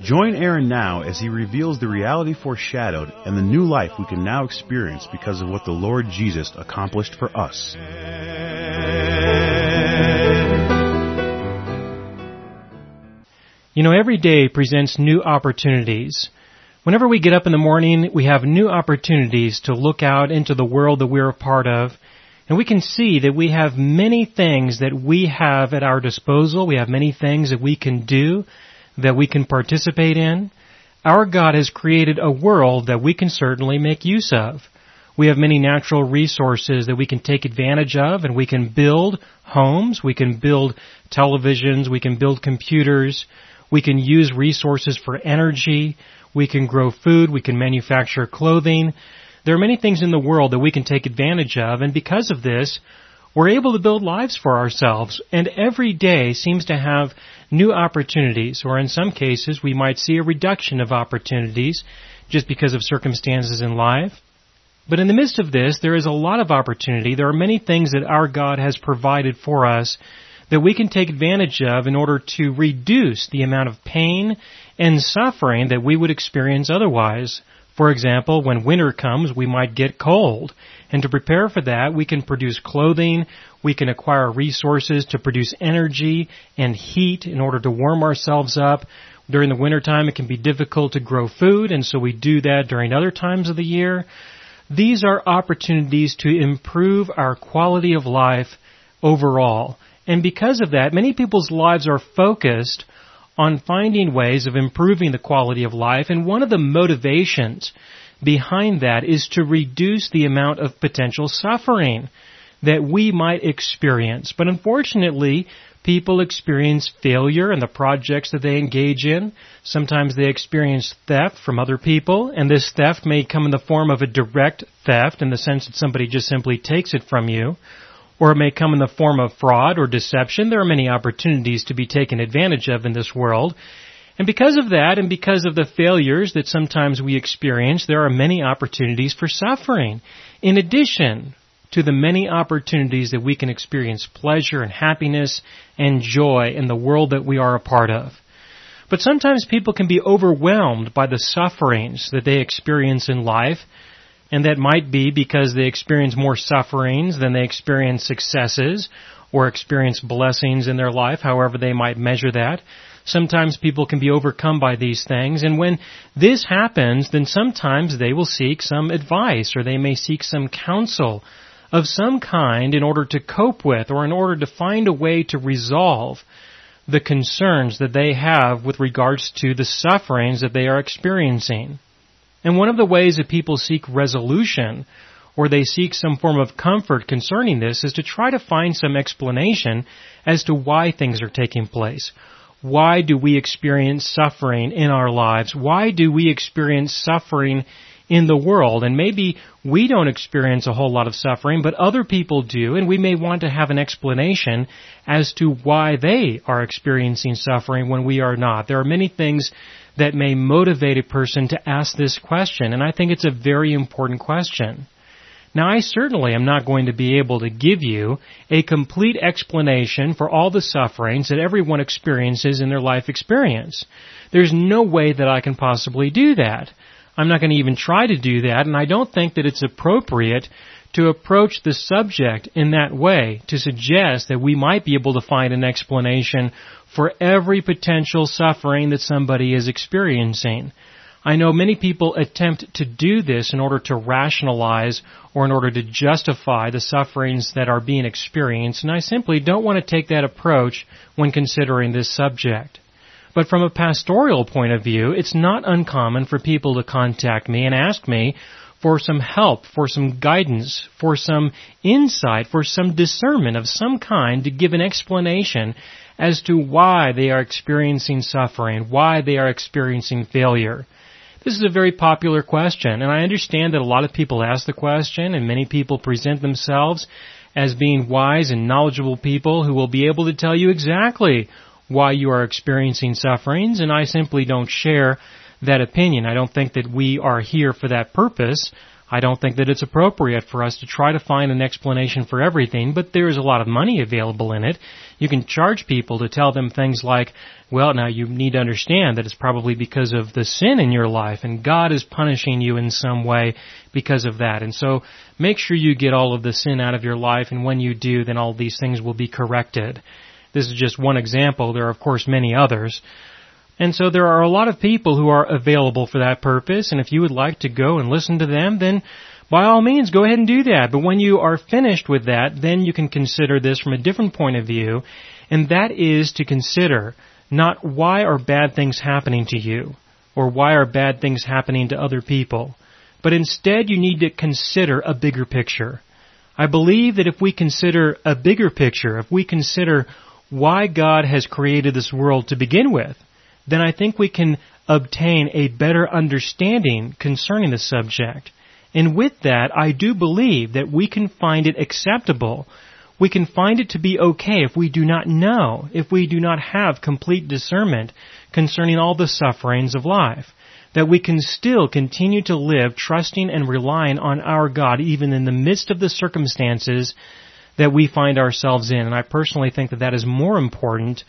Join Aaron now as he reveals the reality foreshadowed and the new life we can now experience because of what the Lord Jesus accomplished for us. You know, every day presents new opportunities. Whenever we get up in the morning, we have new opportunities to look out into the world that we're a part of. And we can see that we have many things that we have at our disposal. We have many things that we can do, that we can participate in. Our God has created a world that we can certainly make use of. We have many natural resources that we can take advantage of and we can build homes, we can build televisions, we can build computers, we can use resources for energy, we can grow food, we can manufacture clothing. There are many things in the world that we can take advantage of and because of this, we're able to build lives for ourselves and every day seems to have new opportunities or in some cases we might see a reduction of opportunities just because of circumstances in life. But in the midst of this, there is a lot of opportunity. There are many things that our God has provided for us that we can take advantage of in order to reduce the amount of pain and suffering that we would experience otherwise. For example, when winter comes, we might get cold. And to prepare for that, we can produce clothing, we can acquire resources to produce energy and heat in order to warm ourselves up. During the wintertime, it can be difficult to grow food, and so we do that during other times of the year. These are opportunities to improve our quality of life overall. And because of that, many people's lives are focused on finding ways of improving the quality of life, and one of the motivations behind that is to reduce the amount of potential suffering that we might experience. But unfortunately, people experience failure in the projects that they engage in. Sometimes they experience theft from other people, and this theft may come in the form of a direct theft in the sense that somebody just simply takes it from you, or it may come in the form of fraud or deception. There are many opportunities to be taken advantage of in this world. And because of that, and because of the failures that sometimes we experience, there are many opportunities for suffering. In addition to the many opportunities that we can experience pleasure and happiness and joy in the world that we are a part of. But sometimes people can be overwhelmed by the sufferings that they experience in life, and that might be because they experience more sufferings than they experience successes or experience blessings in their life, however they might measure that. Sometimes people can be overcome by these things, and when this happens, then sometimes they will seek some advice or they may seek some counsel of some kind in order to cope with or in order to find a way to resolve the concerns that they have with regards to the sufferings that they are experiencing. And one of the ways that people seek resolution or they seek some form of comfort concerning this is to try to find some explanation as to why things are taking place why do we experience suffering in our lives? Why do we experience suffering in the world? And maybe we don't experience a whole lot of suffering, but other people do, and we may want to have an explanation as to why they are experiencing suffering when we are not. There are many things that may motivate a person to ask this question, and I think it's a very important question. Now I certainly am not going to be able to give you a complete explanation for all the sufferings that everyone experiences in their life experience. There's no way that I can possibly do that. I'm not going to even try to do that, and I don't think that it's appropriate to approach the subject in that way to suggest that we might be able to find an explanation for every potential suffering that somebody is experiencing. I know many people attempt to do this in order to rationalize or in order to justify the sufferings that are being experienced, and I simply don't want to take that approach when considering this subject. But from a pastoral point of view, it's not uncommon for people to contact me and ask me for some help, for some guidance, for some insight, for some discernment of some kind to give an explanation as to why they are experiencing suffering, why they are experiencing failure. This is a very popular question, and I understand that a lot of people ask the question, and many people present themselves as being wise and knowledgeable people who will be able to tell you exactly why you are experiencing sufferings, and I simply don't share that opinion. I don't think that we are here for that purpose. I don't think that it's appropriate for us to try to find an explanation for everything, but there is a lot of money available in it. You can charge people to tell them things like, well, now you need to understand that it's probably because of the sin in your life and God is punishing you in some way because of that. And so make sure you get all of the sin out of your life and when you do, then all these things will be corrected. This is just one example. There are of course many others. And so there are a lot of people who are available for that purpose, and if you would like to go and listen to them, then by all means go ahead and do that. But when you are finished with that, then you can consider this from a different point of view, and that is to consider not why are bad things happening to you, or why are bad things happening to other people, but instead you need to consider a bigger picture. I believe that if we consider a bigger picture, if we consider why God has created this world to begin with, then I think we can obtain a better understanding concerning the subject. And with that, I do believe that we can find it acceptable. We can find it to be okay if we do not know, if we do not have complete discernment concerning all the sufferings of life. That we can still continue to live trusting and relying on our God even in the midst of the circumstances that we find ourselves in. And I personally think that that is more important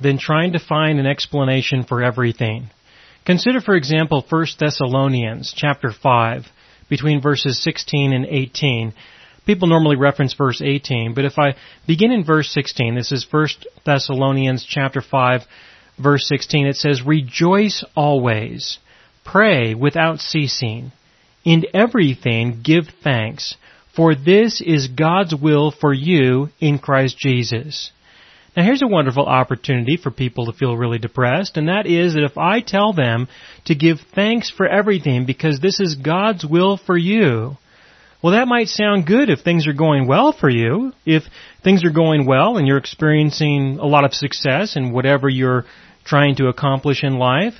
than trying to find an explanation for everything. Consider, for example, 1 Thessalonians chapter 5, between verses 16 and 18. People normally reference verse 18, but if I begin in verse 16, this is 1 Thessalonians chapter 5, verse 16, it says, Rejoice always, pray without ceasing, in everything give thanks, for this is God's will for you in Christ Jesus. Now here's a wonderful opportunity for people to feel really depressed, and that is that if I tell them to give thanks for everything because this is God's will for you, well that might sound good if things are going well for you. If things are going well and you're experiencing a lot of success in whatever you're trying to accomplish in life,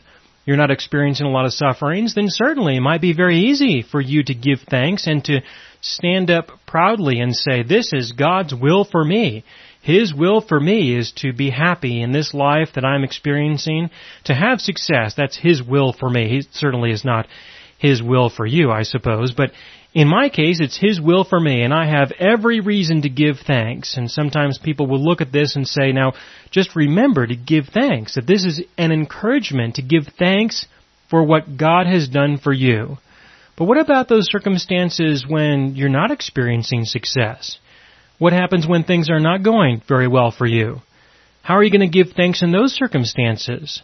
you're not experiencing a lot of sufferings, then certainly it might be very easy for you to give thanks and to stand up proudly and say, this is God's will for me. His will for me is to be happy in this life that I'm experiencing, to have success. That's His will for me. He certainly is not His will for you, I suppose, but in my case, it's His will for me, and I have every reason to give thanks. And sometimes people will look at this and say, now, just remember to give thanks, that this is an encouragement to give thanks for what God has done for you. But what about those circumstances when you're not experiencing success? What happens when things are not going very well for you? How are you going to give thanks in those circumstances?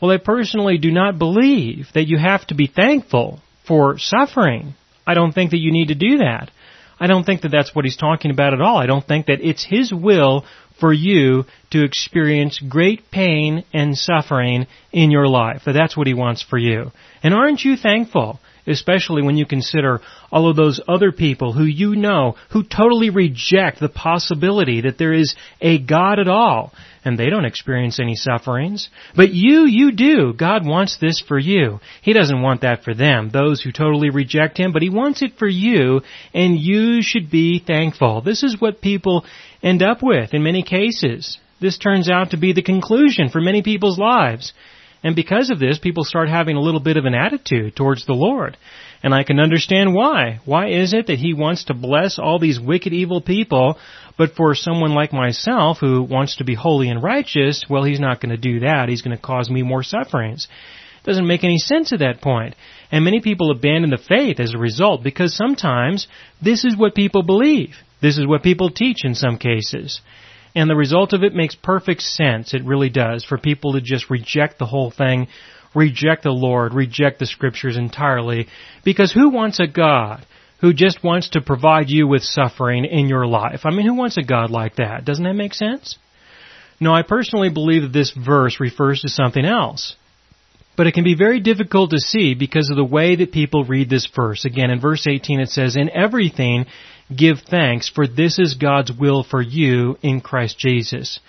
Well, I personally do not believe that you have to be thankful for suffering. I don't think that you need to do that. I don't think that that's what he's talking about at all. I don't think that it's his will for you to experience great pain and suffering in your life. That that's what he wants for you. And aren't you thankful especially when you consider all of those other people who you know who totally reject the possibility that there is a God at all and they don't experience any sufferings. But you, you do. God wants this for you. He doesn't want that for them, those who totally reject Him, but He wants it for you, and you should be thankful. This is what people end up with in many cases. This turns out to be the conclusion for many people's lives. And because of this, people start having a little bit of an attitude towards the Lord. And I can understand why. Why is it that He wants to bless all these wicked, evil people, but for someone like myself who wants to be holy and righteous, well, He's not going to do that. He's going to cause me more sufferings. It doesn't make any sense at that point. And many people abandon the faith as a result because sometimes this is what people believe. This is what people teach in some cases. And the result of it makes perfect sense. It really does. For people to just reject the whole thing, reject the Lord, reject the scriptures entirely. Because who wants a God who just wants to provide you with suffering in your life? I mean, who wants a God like that? Doesn't that make sense? No, I personally believe that this verse refers to something else. But it can be very difficult to see because of the way that people read this verse. Again, in verse 18 it says, In everything give thanks, for this is God's will for you in Christ Jesus.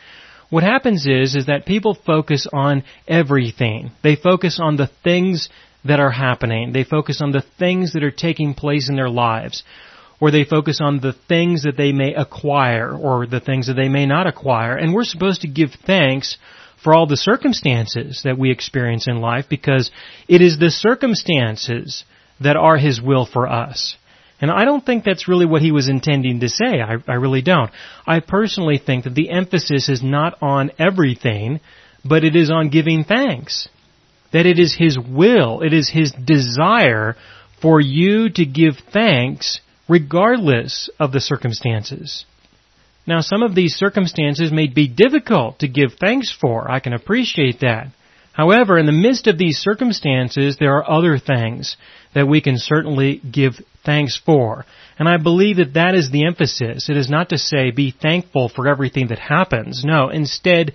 What happens is, is that people focus on everything. They focus on the things that are happening. They focus on the things that are taking place in their lives. Or they focus on the things that they may acquire or the things that they may not acquire. And we're supposed to give thanks for all the circumstances that we experience in life because it is the circumstances that are His will for us. And I don't think that's really what he was intending to say. I, I, really don't. I personally think that the emphasis is not on everything, but it is on giving thanks. That it is his will, it is his desire for you to give thanks regardless of the circumstances. Now some of these circumstances may be difficult to give thanks for. I can appreciate that. However, in the midst of these circumstances, there are other things that we can certainly give thanks for. And I believe that that is the emphasis. It is not to say be thankful for everything that happens. No, instead,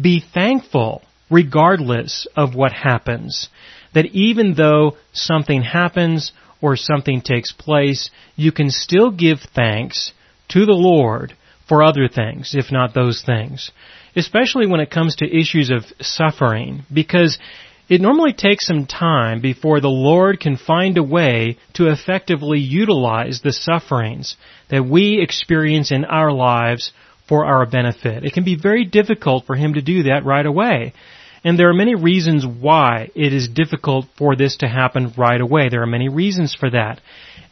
be thankful regardless of what happens. That even though something happens or something takes place, you can still give thanks to the Lord for other things, if not those things especially when it comes to issues of suffering, because it normally takes some time before the Lord can find a way to effectively utilize the sufferings that we experience in our lives for our benefit. It can be very difficult for Him to do that right away. And there are many reasons why it is difficult for this to happen right away. There are many reasons for that.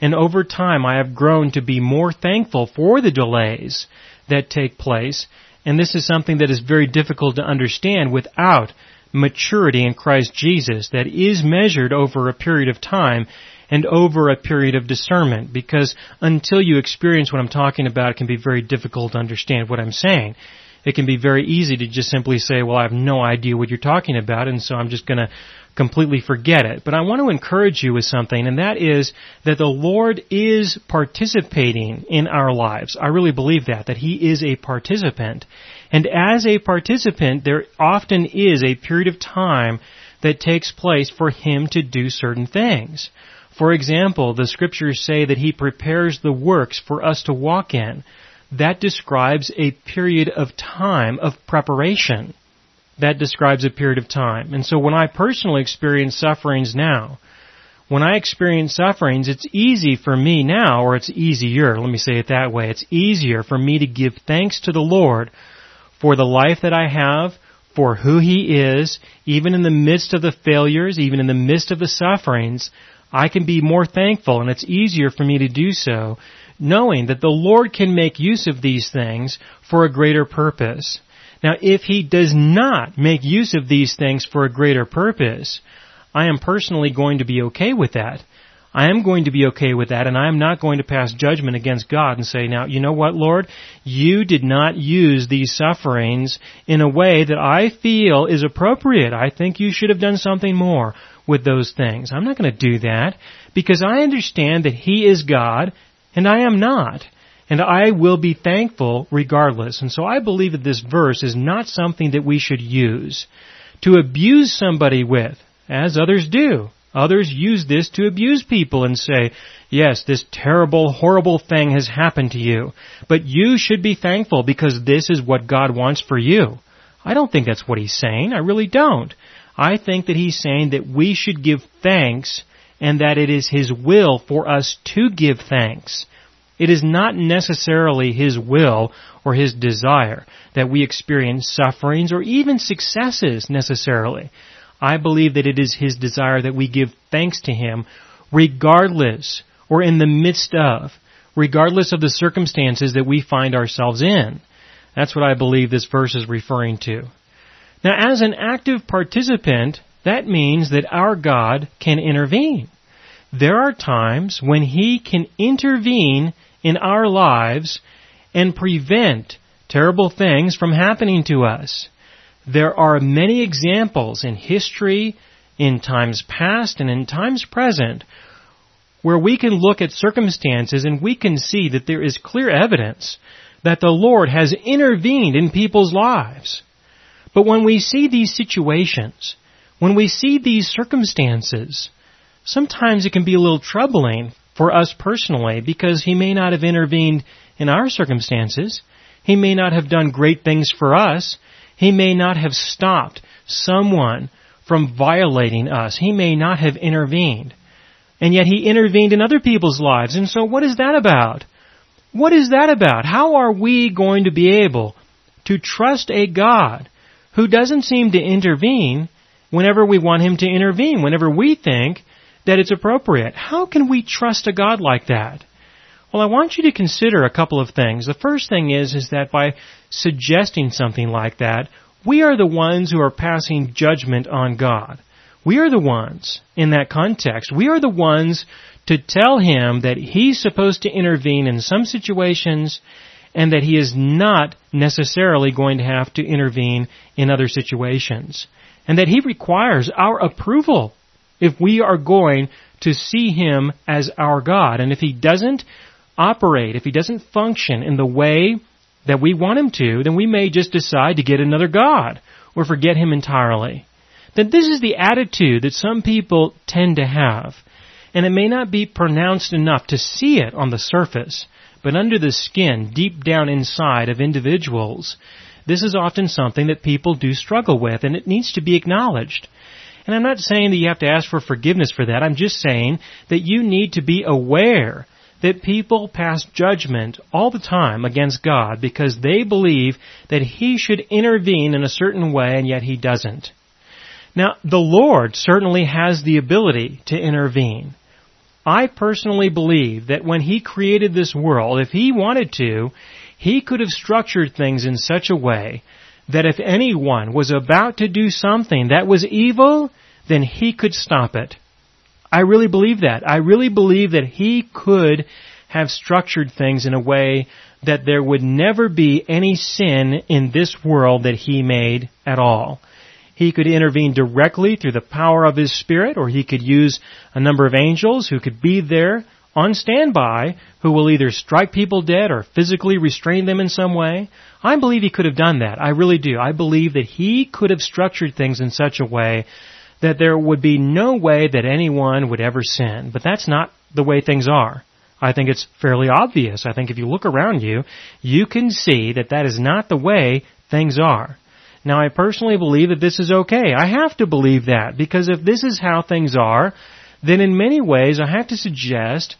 And over time I have grown to be more thankful for the delays that take place and this is something that is very difficult to understand without maturity in Christ Jesus that is measured over a period of time and over a period of discernment because until you experience what I'm talking about, it can be very difficult to understand what I'm saying. It can be very easy to just simply say, well, I have no idea what you're talking about, and so I'm just gonna completely forget it. But I want to encourage you with something, and that is that the Lord is participating in our lives. I really believe that, that He is a participant. And as a participant, there often is a period of time that takes place for Him to do certain things. For example, the scriptures say that He prepares the works for us to walk in. That describes a period of time of preparation that describes a period of time. And so when I personally experience sufferings now, when I experience sufferings, it's easy for me now, or it's easier, let me say it that way, it's easier for me to give thanks to the Lord for the life that I have, for who He is, even in the midst of the failures, even in the midst of the sufferings, I can be more thankful and it's easier for me to do so knowing that the Lord can make use of these things for a greater purpose. Now, if he does not make use of these things for a greater purpose, I am personally going to be okay with that. I am going to be okay with that, and I am not going to pass judgment against God and say, now, you know what, Lord? You did not use these sufferings in a way that I feel is appropriate. I think you should have done something more with those things. I'm not going to do that because I understand that He is God and I am not and I will be thankful regardless. And so I believe that this verse is not something that we should use to abuse somebody with, as others do. Others use this to abuse people and say, yes, this terrible, horrible thing has happened to you, but you should be thankful because this is what God wants for you. I don't think that's what he's saying. I really don't. I think that he's saying that we should give thanks and that it is his will for us to give thanks. It is not necessarily His will or His desire that we experience sufferings or even successes necessarily. I believe that it is His desire that we give thanks to Him regardless or in the midst of, regardless of the circumstances that we find ourselves in. That's what I believe this verse is referring to. Now as an active participant, that means that our God can intervene. There are times when He can intervene in our lives and prevent terrible things from happening to us. There are many examples in history, in times past, and in times present where we can look at circumstances and we can see that there is clear evidence that the Lord has intervened in people's lives. But when we see these situations, when we see these circumstances, sometimes it can be a little troubling for us personally because He may not have intervened in our circumstances. He may not have done great things for us. He may not have stopped someone from violating us. He may not have intervened. And yet he intervened in other people's lives. And so what is that about? What is that about? How are we going to be able to trust a God who doesn't seem to intervene whenever we want him to intervene, whenever we think that it's appropriate? How can we trust a God like that? Well, I want you to consider a couple of things. The first thing is, is that by suggesting something like that, we are the ones who are passing judgment on God. We are the ones in that context. We are the ones to tell him that he's supposed to intervene in some situations and that he is not necessarily going to have to intervene in other situations. And that he requires our approval if we are going to see him as our God. And if he doesn't operate, if he doesn't function in the way that we want him to, then we may just decide to get another God or forget him entirely. That this is the attitude that some people tend to have. And it may not be pronounced enough to see it on the surface, but under the skin, deep down inside of individuals, this is often something that people do struggle with, and it needs to be acknowledged. And I'm not saying that you have to ask for forgiveness for that. I'm just saying that you need to be aware that people pass judgment all the time against God because they believe that He should intervene in a certain way and yet He doesn't. Now, the Lord certainly has the ability to intervene. I personally believe that when He created this world, if He wanted to, He could have structured things in such a way that if anyone was about to do something that was evil, then He could stop it. I really believe that. I really believe that He could have structured things in a way that there would never be any sin in this world that He made at all. He could intervene directly through the power of His Spirit, or He could use a number of angels who could be there on standby who will either strike people dead or physically restrain them in some way. I believe He could have done that. I really do. I believe that He could have structured things in such a way that there would be no way that anyone would ever sin. But that's not the way things are. I think it's fairly obvious. I think if you look around you, you can see that that is not the way things are. Now I personally believe that this is okay. I have to believe that because if this is how things are, then in many ways I have to suggest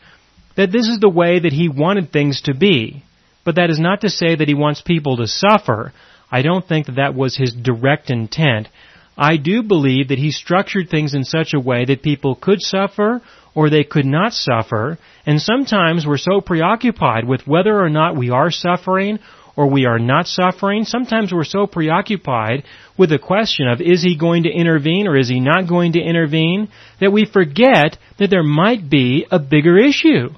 that this is the way that he wanted things to be. But that is not to say that he wants people to suffer. I don't think that that was his direct intent. I do believe that he structured things in such a way that people could suffer or they could not suffer, and sometimes we're so preoccupied with whether or not we are suffering or we are not suffering. Sometimes we're so preoccupied with the question of is he going to intervene or is he not going to intervene that we forget that there might be a bigger issue.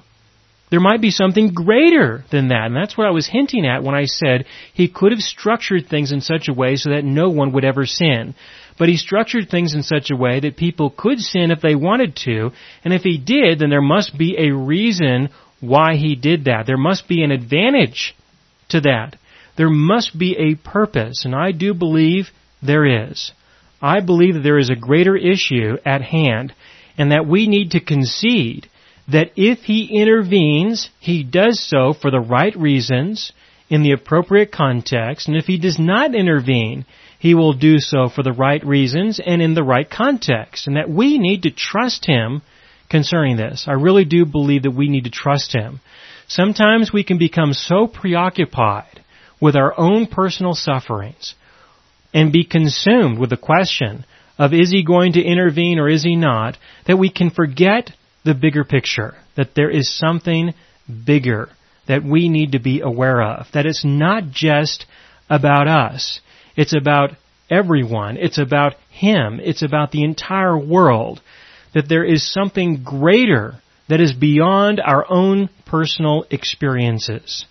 There might be something greater than that. And that's what I was hinting at when I said he could have structured things in such a way so that no one would ever sin. But he structured things in such a way that people could sin if they wanted to, and if he did, then there must be a reason why he did that. There must be an advantage to that. There must be a purpose, and I do believe there is. I believe that there is a greater issue at hand, and that we need to concede that if he intervenes, he does so for the right reasons, in the appropriate context, and if he does not intervene, he will do so for the right reasons and in the right context, and that we need to trust him concerning this. I really do believe that we need to trust him. Sometimes we can become so preoccupied with our own personal sufferings and be consumed with the question of is he going to intervene or is he not, that we can forget the bigger picture, that there is something bigger that we need to be aware of, that it's not just about us, it's about everyone, it's about him, it's about the entire world, that there is something greater that is beyond our own personal experiences.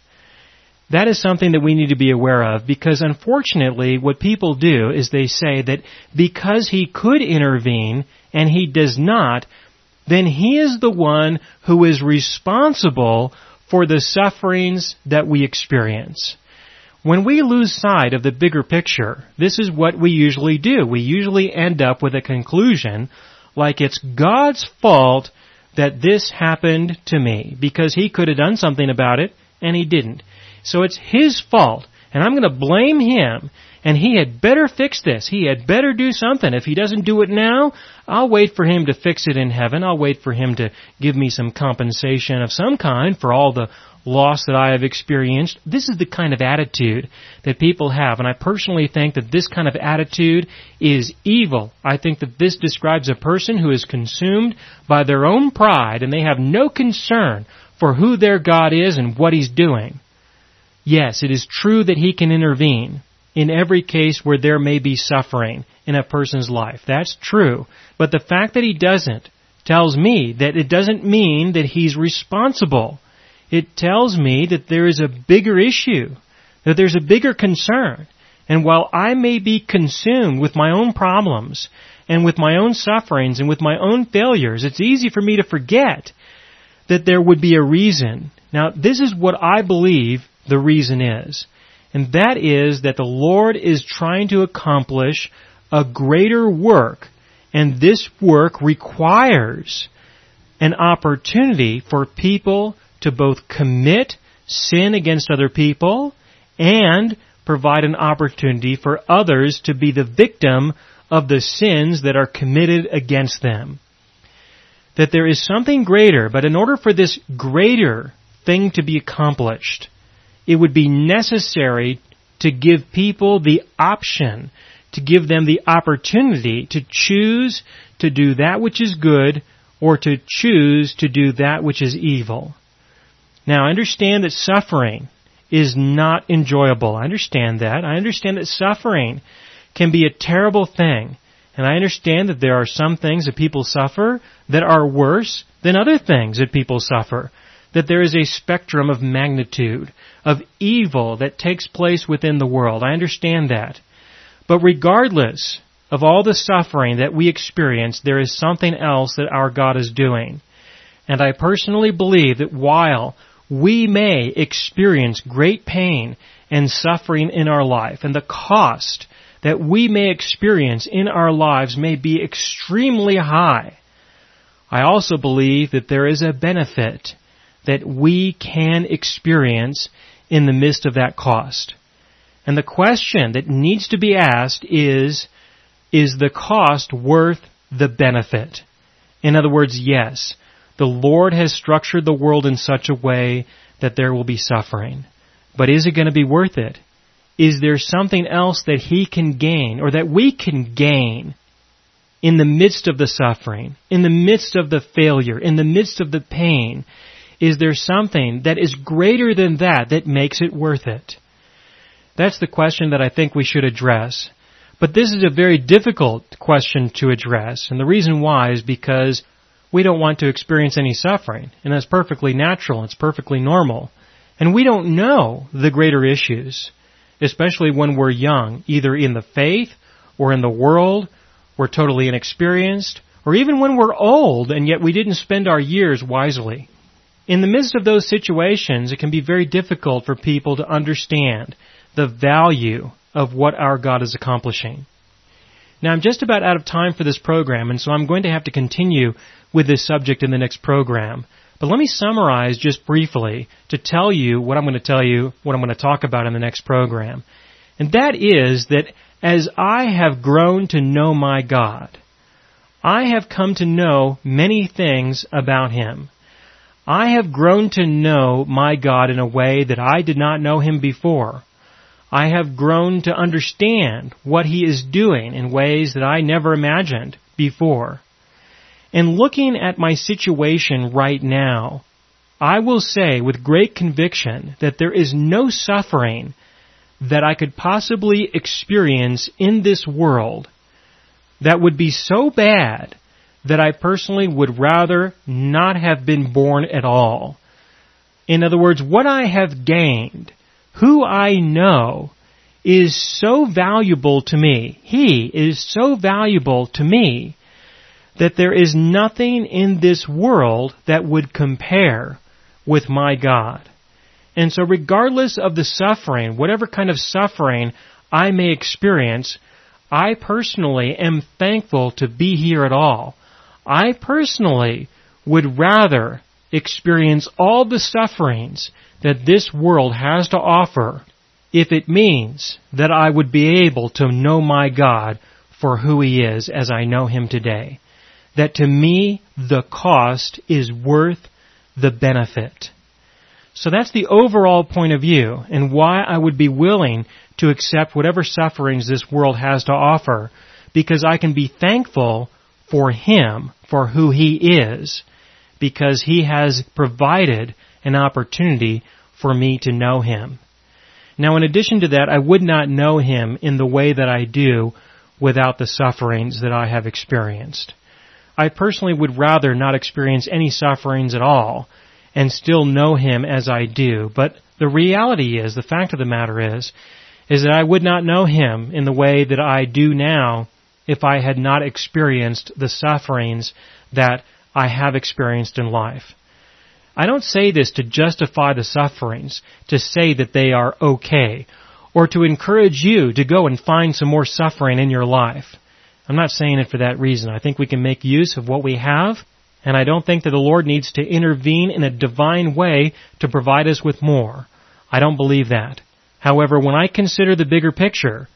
That is something that we need to be aware of because unfortunately what people do is they say that because he could intervene and he does not, then he is the one who is responsible for the sufferings that we experience. When we lose sight of the bigger picture, this is what we usually do. We usually end up with a conclusion like it's God's fault that this happened to me because he could have done something about it and he didn't. So it's his fault and I'm going to blame him and he had better fix this. He had better do something. If he doesn't do it now, I'll wait for him to fix it in heaven. I'll wait for him to give me some compensation of some kind for all the loss that I have experienced. This is the kind of attitude that people have, and I personally think that this kind of attitude is evil. I think that this describes a person who is consumed by their own pride and they have no concern for who their God is and what He's doing. Yes, it is true that He can intervene in every case where there may be suffering in a person's life. That's true. But the fact that He doesn't tells me that it doesn't mean that He's responsible it tells me that there is a bigger issue, that there's a bigger concern. And while I may be consumed with my own problems and with my own sufferings and with my own failures, it's easy for me to forget that there would be a reason. Now, this is what I believe the reason is. And that is that the Lord is trying to accomplish a greater work. And this work requires an opportunity for people to both commit sin against other people and provide an opportunity for others to be the victim of the sins that are committed against them. That there is something greater, but in order for this greater thing to be accomplished, it would be necessary to give people the option, to give them the opportunity to choose to do that which is good or to choose to do that which is evil. Now, I understand that suffering is not enjoyable. I understand that. I understand that suffering can be a terrible thing. And I understand that there are some things that people suffer that are worse than other things that people suffer. That there is a spectrum of magnitude, of evil that takes place within the world. I understand that. But regardless of all the suffering that we experience, there is something else that our God is doing. And I personally believe that while we may experience great pain and suffering in our life, and the cost that we may experience in our lives may be extremely high. I also believe that there is a benefit that we can experience in the midst of that cost. And the question that needs to be asked is, is the cost worth the benefit? In other words, yes, the Lord has structured the world in such a way that there will be suffering. But is it going to be worth it? Is there something else that He can gain or that we can gain in the midst of the suffering, in the midst of the failure, in the midst of the pain? Is there something that is greater than that that makes it worth it? That's the question that I think we should address. But this is a very difficult question to address, and the reason why is because we don't want to experience any suffering, and that's perfectly natural, it's perfectly normal. And we don't know the greater issues, especially when we're young, either in the faith or in the world, we're totally inexperienced, or even when we're old and yet we didn't spend our years wisely. In the midst of those situations, it can be very difficult for people to understand the value of what our God is accomplishing. Now I'm just about out of time for this program, and so I'm going to have to continue with this subject in the next program. But let me summarize just briefly to tell you what I'm going to tell you, what I'm going to talk about in the next program. And that is that as I have grown to know my God, I have come to know many things about Him. I have grown to know my God in a way that I did not know Him before. I have grown to understand what He is doing in ways that I never imagined before. And looking at my situation right now, I will say with great conviction that there is no suffering that I could possibly experience in this world that would be so bad that I personally would rather not have been born at all. In other words, what I have gained, who I know, is so valuable to me. He is so valuable to me that there is nothing in this world that would compare with my God. And so regardless of the suffering, whatever kind of suffering I may experience, I personally am thankful to be here at all. I personally would rather experience all the sufferings that this world has to offer if it means that I would be able to know my God for who He is as I know Him today. That to me, the cost is worth the benefit. So that's the overall point of view and why I would be willing to accept whatever sufferings this world has to offer because I can be thankful for Him, for who He is, because He has provided an opportunity for me to know Him. Now in addition to that, I would not know Him in the way that I do without the sufferings that I have experienced. I personally would rather not experience any sufferings at all and still know Him as I do, but the reality is, the fact of the matter is, is that I would not know Him in the way that I do now if I had not experienced the sufferings that I have experienced in life. I don't say this to justify the sufferings, to say that they are okay, or to encourage you to go and find some more suffering in your life. I'm not saying it for that reason. I think we can make use of what we have, and I don't think that the Lord needs to intervene in a divine way to provide us with more. I don't believe that. However, when I consider the bigger picture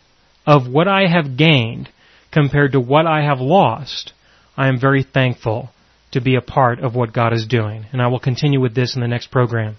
of what I have gained compared to what I have lost, I am very thankful to be a part of what God is doing. And I will continue with this in the next program.